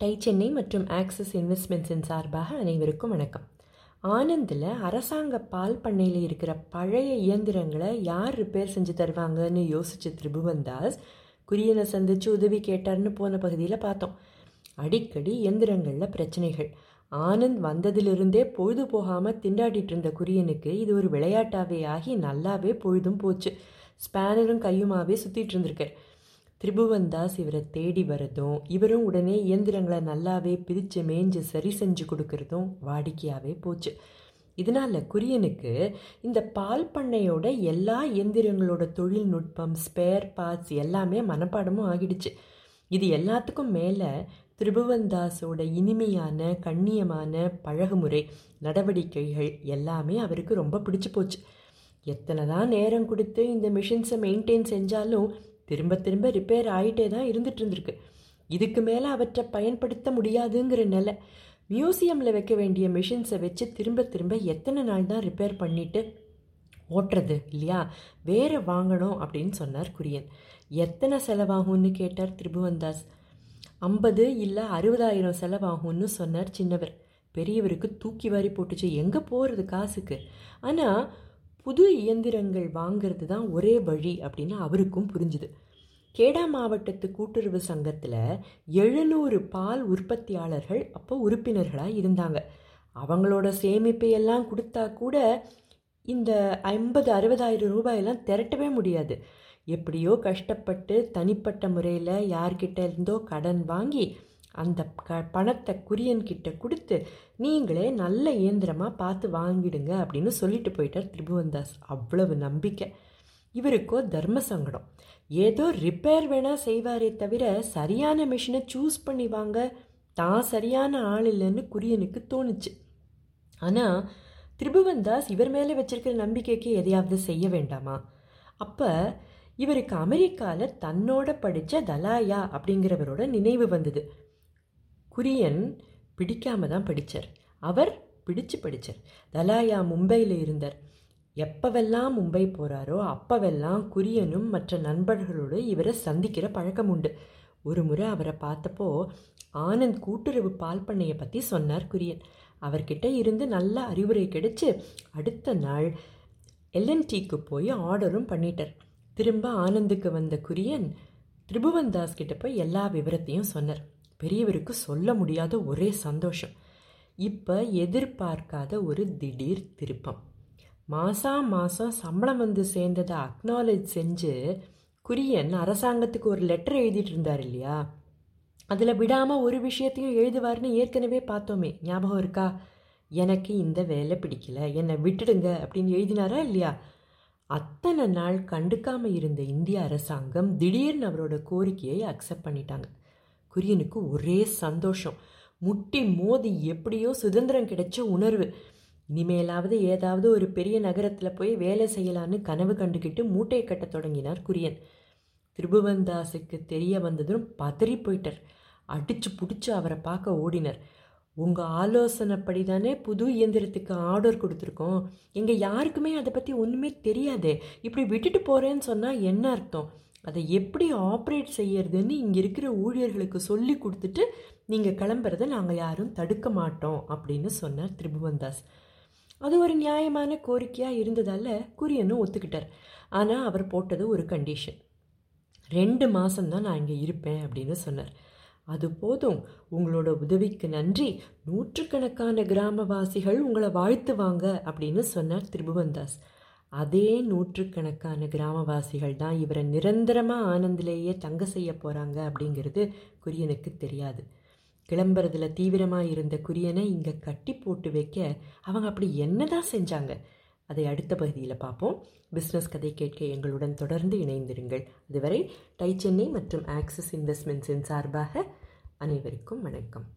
Tie Chennai மற்றும் axis இன்வெஸ்ட்மெண்ட்ஸின் சார்பாக அனைவருக்கும் வணக்கம். ஆனந்தில் அரசாங்க பால் பண்ணையில் இருக்கிற பழைய இயந்திரங்களை யார் ரிப்பேர் செஞ்சு தருவாங்கன்னு யோசிச்ச திரிபுவன் தாஸ் குரியனை சந்தித்து உதவி கேட்டார்னு போன பகுதியில் பார்த்தோம். அடிக்கடி இயந்திரங்களில் பிரச்சனைகள். ஆனந்த் வந்ததிலிருந்தே பொழுது போகாமல் திண்டாடிட்டு இருந்த குரியனுக்கு இது ஒரு விளையாட்டாவே ஆகி நல்லாவே பொழுதும் போச்சு. ஸ்பேனரும் கையுமாவே சுற்றிட்டு இருந்திருக்கார். திரிபுவன் தாஸ் இவரை தேடி வரதும் இவரும் உடனே இயந்திரங்களை நல்லாவே பிரித்து மேய்ஞ்சு சரி செஞ்சு கொடுக்கறதும் வாடிக்கையாகவே போச்சு. இதனால் குரியனுக்கு இந்த பால் பண்ணையோட எல்லா இயந்திரங்களோட தொழில்நுட்பம் ஸ்பேர் பார்ட்ஸ் எல்லாமே மனப்பாடமும் ஆகிடுச்சு. இது எல்லாத்துக்கும் மேலே திரிபுவன்தாஸோட இனிமையான கண்ணியமான பழகுமுறை நடவடிக்கைகள் எல்லாமே அவருக்கு ரொம்ப பிடிச்சி போச்சு. எத்தனை தான் நேரம் கொடுத்து இந்த மிஷின்ஸை மெயின்டைன் செஞ்சாலும் திரும்ப திரும்ப ரிப்பேர் ஆகிட்டே தான் இருந்துட்டு இருந்திருக்கு. இதுக்கு மேலே அவற்றை பயன்படுத்த முடியாதுங்கிற நிலை. மியூசியமில் வைக்க வேண்டிய மிஷின்ஸை வச்சு திரும்ப திரும்ப எத்தனை நாள் தான் ரிப்பேர் பண்ணிட்டு ஓட்டுறது இல்லையா? வேறு வாங்கணும் அப்படின்னு சொன்னார் குரியன். எத்தனை செலவாகும்னு கேட்டார் திரிபுவன்தாஸ். ஐம்பது இல்லை அறுபதாயிரம் செலவாகும்னு சொன்னார் சின்னவர். பெரியவருக்கு தூக்கி வாரி போட்டுச்சு. எங்கே போகிறது காசுக்கு? ஆனால் புது இயந்திரங்கள் வாங்கிறது தான் ஒரே வழி அப்படின்னு அவருக்கும் புரிஞ்சுது. கேடா மாவட்டத்து கூட்டுறவு சங்கத்தில் எழுநூறு பால் உற்பத்தியாளர்கள் அப்போ உறுப்பினர்களாக இருந்தாங்க. அவங்களோட சேமிப்பை எல்லாம் கொடுத்தா கூட இந்த ஐம்பது அறுபதாயிரம் ரூபாயெல்லாம் திரட்டவே முடியாது. எப்படியோ கஷ்டப்பட்டு தனிப்பட்ட முறையில் யார்கிட்ட இருந்தோ கடன் வாங்கி அந்த க பணத்தை குரியன்கிட்ட கொடுத்து நீங்களே நல்ல இயந்திரமாக பார்த்து வாங்கிடுங்க அப்படின்னு சொல்லிட்டு போயிட்டார் திரிபுவன்தாஸ். அவ்வளவு நம்பிக்கை. இவருக்கோ தர்ம சங்கடம். ஏதோ ரிப்பேர் வேணால் செய்வாரே தவிர சரியான மிஷினை சூஸ் பண்ணி வாங்க தான் சரியான ஆள் இல்லைன்னு குரியனுக்கு தோணுச்சு. ஆனால் திரிபுவன்தாஸ் இவர் மேலே வச்சிருக்கிற நம்பிக்கைக்கு எதையாவது செய்ய வேண்டாமா? அப்போ இவருக்கு அமெரிக்காவில் தன்னோட படித்த தலாயா அப்படிங்கிறவரோட நினைவு வந்தது. குரியன் பிடிக்காம தான் படித்தார் அவர் பிடிச்சு படித்தார் தலாயா மும்பையில் இருந்தார். எப்பவெல்லாம் மும்பை போகிறாரோ அப்பவெல்லாம் குரியனும் மற்ற நண்பர்களோடு இவரை சந்திக்கிற பழக்கம் உண்டு. ஒரு முறை அவரை பார்த்தப்போ ஆனந்த் கூட்டுறவு பால் பண்ணையை பற்றி சொன்னார் குரியன். அவர்கிட்ட இருந்து நல்ல அறிவுரை கிடைச்சி அடுத்த நாள் எல்என்டிக்கு போய் ஆர்டரும் பண்ணிட்டார். திரும்ப ஆனந்துக்கு வந்த குரியன் திரிபுவன் தாஸ் கிட்ட போய் எல்லா விவரத்தையும் சொன்னார். பெரியவருக்கு சொல்ல முடியாத ஒரே சந்தோஷம். இப்போ எதிர்பார்க்காத ஒரு திடீர் திருப்பம். மாதம் மாதம் சம்பளம் வந்து சேர்ந்ததை அக்னாலேஜ் செஞ்சு குரியன் அரசாங்கத்துக்கு ஒரு லெட்டர் எழுதிட்டு இருந்தார் இல்லையா? அதில் விடாமல் ஒரு விஷயத்தையும் எழுதுவார்னு ஏற்கனவே பார்த்தோமே. ஞாபகம் இருக்கா? எனக்கு இந்த வேலை பிடிக்கல என்னை விட்டுடுங்க அப்படின்னு எழுதினாரா இல்லையா? அத்தனை நாள் கண்டுக்காமல் இருந்த இந்திய அரசாங்கம் திடீர்னு அவரோட கோரிக்கையை அக்செப்ட் பண்ணிட்டாங்க. குரியனுக்கு ஒரே சந்தோஷம். முட்டி மோதி எப்படியோ சுதந்திரம் கிடைச்ச உணர்வு. இனிமேலாவது ஏதாவது ஒரு பெரிய நகரத்தில் போய் வேலை செய்யலான்னு கனவு கண்டுக்கிட்டு மூட்டை கட்ட தொடங்கினார் குரியன். திருபுவன்தாஸுக்கு தெரிய வந்ததும் பதறி போயிட்டார். அடித்து பிடிச்சி அவரை பார்க்க ஓடினர். உங்கள் ஆலோசனைப்படி தானே புது இயந்திரத்துக்கு ஆர்டர் கொடுத்துருக்கோம். எங்கள் யாருக்குமே அதை பற்றி ஒன்றுமே தெரியாதே. இப்படி விட்டுட்டு போகிறேன்னு சொன்னால் என்ன அர்த்தம்? அதை எப்படி ஆப்ரேட் செய்யறதுன்னு இங்கே இருக்கிற ஊழியர்களுக்கு சொல்லி கொடுத்துட்டு நீங்கள் கிளம்புறத நாங்கள் யாரும் தடுக்க மாட்டோம் அப்படின்னு சொன்னார் திரிபுவன்தாஸ். அது ஒரு நியாயமான கோரிக்கையாக இருந்ததால் குரியனும் ஒத்துக்கிட்டார். ஆனால் அவர் போட்டது ஒரு கண்டிஷன் ரெண்டு மாதம்தான் நான் இங்கே இருப்பேன் அப்படின்னு சொன்னார். அது போதும். உங்களோட உதவிக்கு நன்றி. நூற்றுக்கணக்கான கிராமவாசிகள் உங்களை வாழ்த்துவாங்க அப்படின்னு சொன்னார் திரிபுவன்தாஸ். அதே நூற்றுக்கணக்கான கிராமவாசிகள் தான் இவரை நிரந்தரமாக ஆனந்திலேயே தங்க செய்ய போகிறாங்க அப்படிங்கிறது குரியனுக்கு தெரியாது. கிளம்புறதுல தீவிரமாக இருந்த குரியனை இங்கே கட்டி போட்டு வைக்க அவங்க அப்படி என்ன தான் செஞ்சாங்க? அதை அடுத்த பகுதியில் பார்ப்போம். பிஸ்னஸ் கதை கேட்க எங்களுடன் தொடர்ந்து இணைந்திருங்கள். அதுவரை டை சென்னை மற்றும் ஆக்சிஸ் இன்வெஸ்ட்மெண்ட்ஸின் சார்பாக அனைவருக்கும் வணக்கம்.